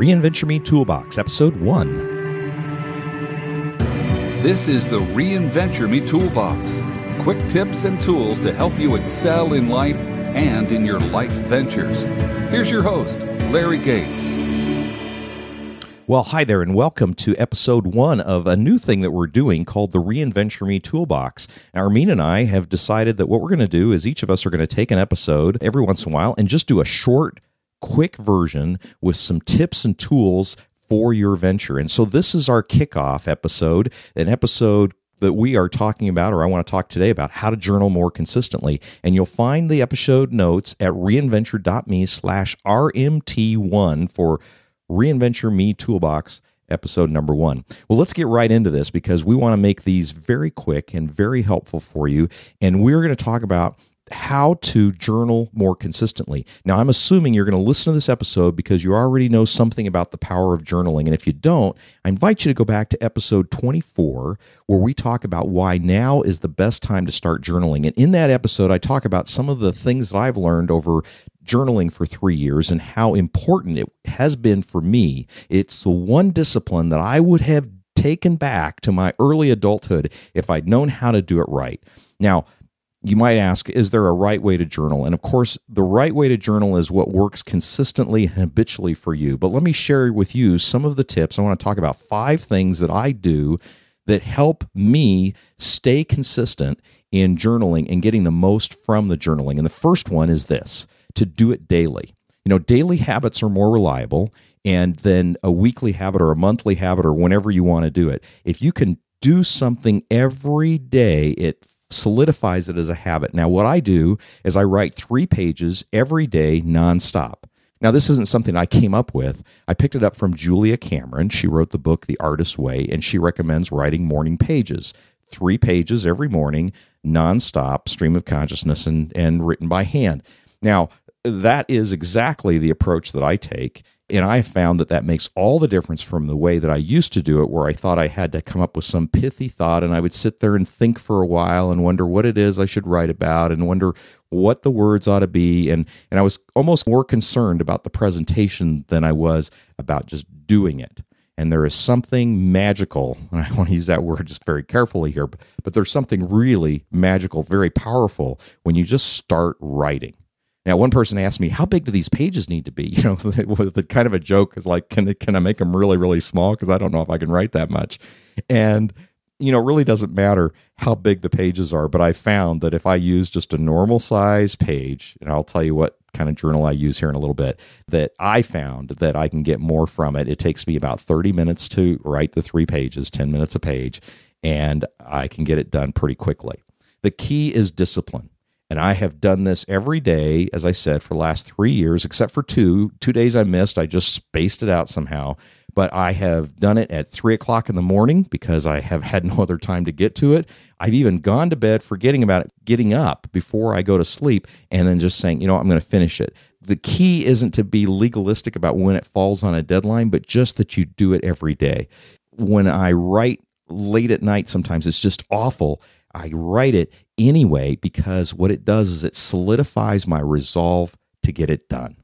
Reinventure Me Toolbox, Episode 1. This is the Reinventure Me Toolbox quick tips and tools to help you excel in life and in your life ventures. Here's your host, Larry Gates. Well, hi there, and welcome to episode one of a new thing that we're doing called the Reinventure Me Toolbox. Now, Armin and I have decided that what we're going to do is each of us are going to take an episode every once in a while and just do a short quick version with some tips and tools for your venture. And so this is our kickoff episode, an episode that we are talking about, or I want to talk today about how to journal more consistently. And you'll find the episode notes at reinventure.me slash RMT1 for Reinventure Me Toolbox episode number one. Well, let's get right into this because we want to make these very quick and very helpful for you. And we're going to talk about how to journal more consistently. Now, I'm assuming you're going to listen to this episode because you already know something about the power of journaling. And if you don't, I invite you to go back to episode 24, where we talk about why now is the best time to start journaling. And in that episode, I talk about some of the things that I've learned over journaling for three years and how important it has been for me. It's the one discipline that I would have taken back to my early adulthood if I'd known how to do it right. Now, you might ask, is there a right way to journal? And of course, the right way to journal is what works consistently and habitually for you. But let me share with you some of the tips. I want to talk about five things that I do that help me stay consistent in journaling and getting the most from the journaling. And the first one is this to do it daily. You know, daily habits are more reliable and then a weekly habit or a monthly habit or whenever you want to do it. If you can do something every day, it solidifies it as a habit. Now, what I do is I write three pages every day nonstop. Now, this isn't something I came up with. I picked it up from Julia Cameron. She wrote the book The Artist's Way, and she recommends writing morning pages. Three pages every morning, nonstop, stream of consciousness, and, and written by hand. Now, that is exactly the approach that I take. And I found that that makes all the difference from the way that I used to do it, where I thought I had to come up with some pithy thought and I would sit there and think for a while and wonder what it is I should write about and wonder what the words ought to be. And, and I was almost more concerned about the presentation than I was about just doing it. And there is something magical, and I want to use that word just very carefully here, but, but there's something really magical, very powerful when you just start writing now, one person asked me, "How big do these pages need to be?" You know, the, the kind of a joke is like, "Can can I make them really, really small?" Because I don't know if I can write that much. And you know, it really doesn't matter how big the pages are. But I found that if I use just a normal size page, and I'll tell you what kind of journal I use here in a little bit, that I found that I can get more from it. It takes me about 30 minutes to write the three pages, 10 minutes a page, and I can get it done pretty quickly. The key is discipline. And I have done this every day, as I said, for the last three years, except for two. Two days I missed. I just spaced it out somehow. But I have done it at three o'clock in the morning because I have had no other time to get to it. I've even gone to bed forgetting about it, getting up before I go to sleep, and then just saying, you know, I'm going to finish it. The key isn't to be legalistic about when it falls on a deadline, but just that you do it every day. When I write late at night, sometimes it's just awful. I write it anyway because what it does is it solidifies my resolve to get it done.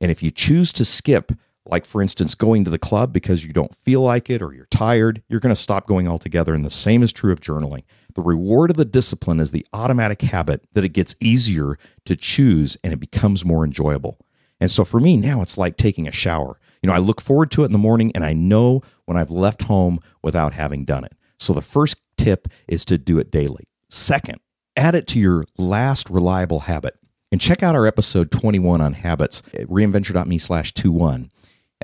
And if you choose to skip, like for instance, going to the club because you don't feel like it or you're tired, you're going to stop going altogether. And the same is true of journaling. The reward of the discipline is the automatic habit that it gets easier to choose and it becomes more enjoyable. And so for me now, it's like taking a shower. You know, I look forward to it in the morning and I know when I've left home without having done it. So the first tip is to do it daily. Second, add it to your last reliable habit. And check out our episode 21 on habits at reinventure.me slash 21.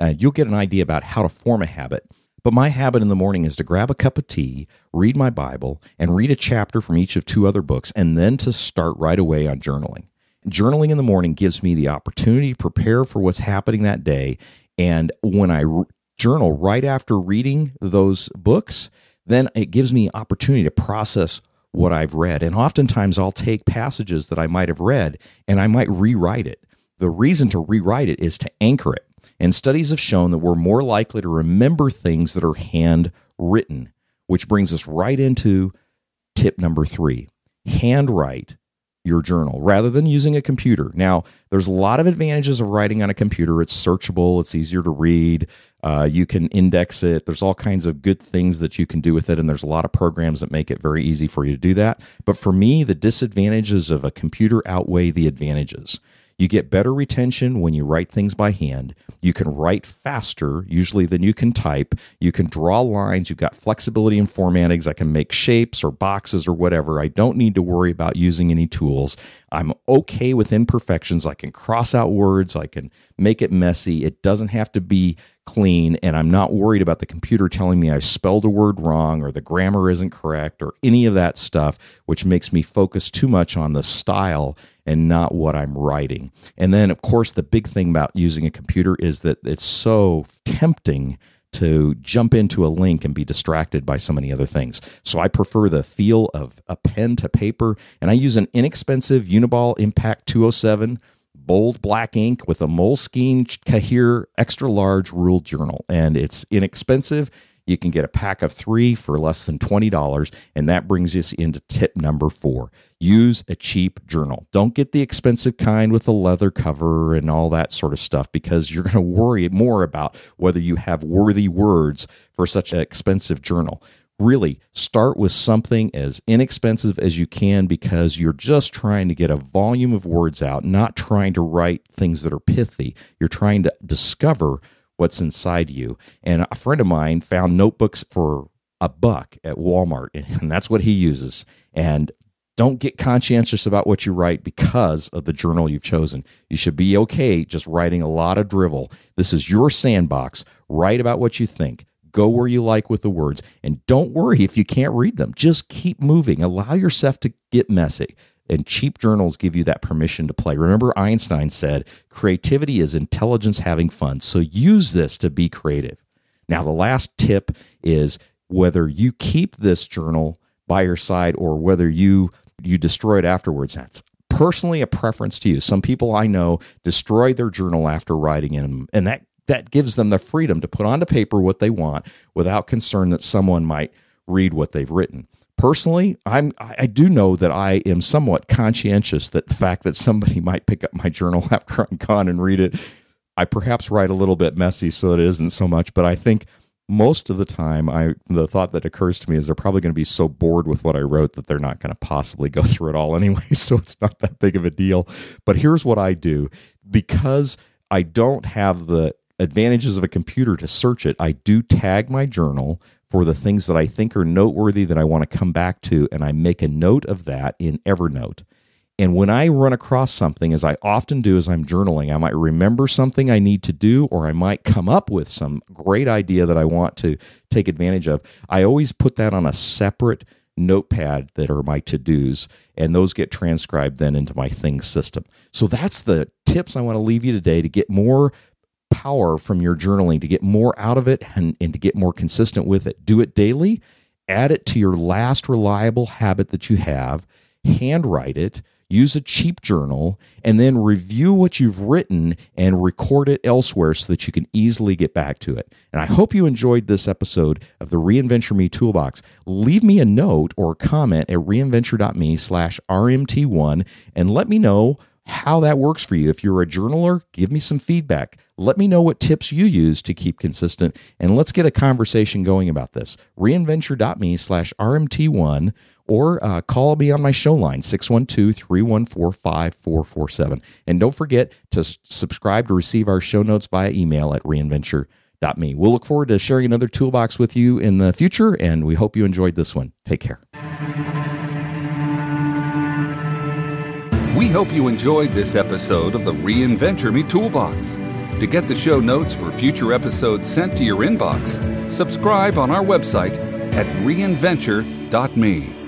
Uh, you'll get an idea about how to form a habit. But my habit in the morning is to grab a cup of tea, read my Bible, and read a chapter from each of two other books, and then to start right away on journaling. Journaling in the morning gives me the opportunity to prepare for what's happening that day. And when I journal right after reading those books, then it gives me opportunity to process what I've read. And oftentimes I'll take passages that I might have read and I might rewrite it. The reason to rewrite it is to anchor it. And studies have shown that we're more likely to remember things that are handwritten, which brings us right into tip number three handwrite your journal rather than using a computer. Now, there's a lot of advantages of writing on a computer. It's searchable, it's easier to read, uh, you can index it. There's all kinds of good things that you can do with it, and there's a lot of programs that make it very easy for you to do that. But for me, the disadvantages of a computer outweigh the advantages. You get better retention when you write things by hand. You can write faster, usually, than you can type. You can draw lines. You've got flexibility in formattings. I can make shapes or boxes or whatever. I don't need to worry about using any tools. I'm okay with imperfections. I can cross out words. I can make it messy. It doesn't have to be clean and I'm not worried about the computer telling me I spelled a word wrong or the grammar isn't correct or any of that stuff, which makes me focus too much on the style and not what I'm writing. And then, of course, the big thing about using a computer is that it's so tempting to jump into a link and be distracted by so many other things. So I prefer the feel of a pen to paper, and I use an inexpensive Uniball Impact 207 bold black ink with a Moleskine Cahier extra large ruled journal. And it's inexpensive. You can get a pack of three for less than $20. And that brings us into tip number four use a cheap journal. Don't get the expensive kind with the leather cover and all that sort of stuff because you're going to worry more about whether you have worthy words for such an expensive journal really start with something as inexpensive as you can because you're just trying to get a volume of words out, not trying to write things that are pithy. You're trying to discover what's inside you. And a friend of mine found notebooks for a buck at Walmart, and that's what he uses. And don't get conscientious about what you write because of the journal you've chosen. You should be okay just writing a lot of drivel. This is your sandbox. Write about what you think. Go where you like with the words. And don't worry if you can't read them. Just keep moving. Allow yourself to get messy. And cheap journals give you that permission to play. Remember, Einstein said creativity is intelligence having fun. So use this to be creative. Now, the last tip is whether you keep this journal by your side or whether you you destroy it afterwards. That's personally a preference to you. Some people I know destroy their journal after writing in them, and that that gives them the freedom to put onto paper what they want without concern that someone might read what they've written. Personally, I'm I do know that I am somewhat conscientious that the fact that somebody might pick up my journal after I'm gone and read it, I perhaps write a little bit messy so it isn't so much, but I think most of the time I the thought that occurs to me is they're probably going to be so bored with what I wrote that they're not going to possibly go through it all anyway, so it's not that big of a deal. But here's what I do because I don't have the advantages of a computer to search it, I do tag my journal for the things that I think are noteworthy that I want to come back to, and I make a note of that in Evernote. And when I run across something, as I often do as I'm journaling, I might remember something I need to do, or I might come up with some great idea that I want to take advantage of. I always put that on a separate notepad that are my to dos, and those get transcribed then into my things system. So that's the tips I want to leave you today to get more power from your journaling to get more out of it and, and to get more consistent with it. Do it daily, add it to your last reliable habit that you have, handwrite it, use a cheap journal, and then review what you've written and record it elsewhere so that you can easily get back to it. And I hope you enjoyed this episode of the Reinventure Me Toolbox. Leave me a note or a comment at reinventure.me slash RMT1 and let me know how that works for you. If you're a journaler, give me some feedback. Let me know what tips you use to keep consistent, and let's get a conversation going about this. Reinventure.me slash RMT1 or uh, call me on my show line, 612 314 5447. And don't forget to subscribe to receive our show notes via email at reinventure.me. We'll look forward to sharing another toolbox with you in the future, and we hope you enjoyed this one. Take care. We hope you enjoyed this episode of the Reinventure Me Toolbox. To get the show notes for future episodes sent to your inbox, subscribe on our website at reinventure.me.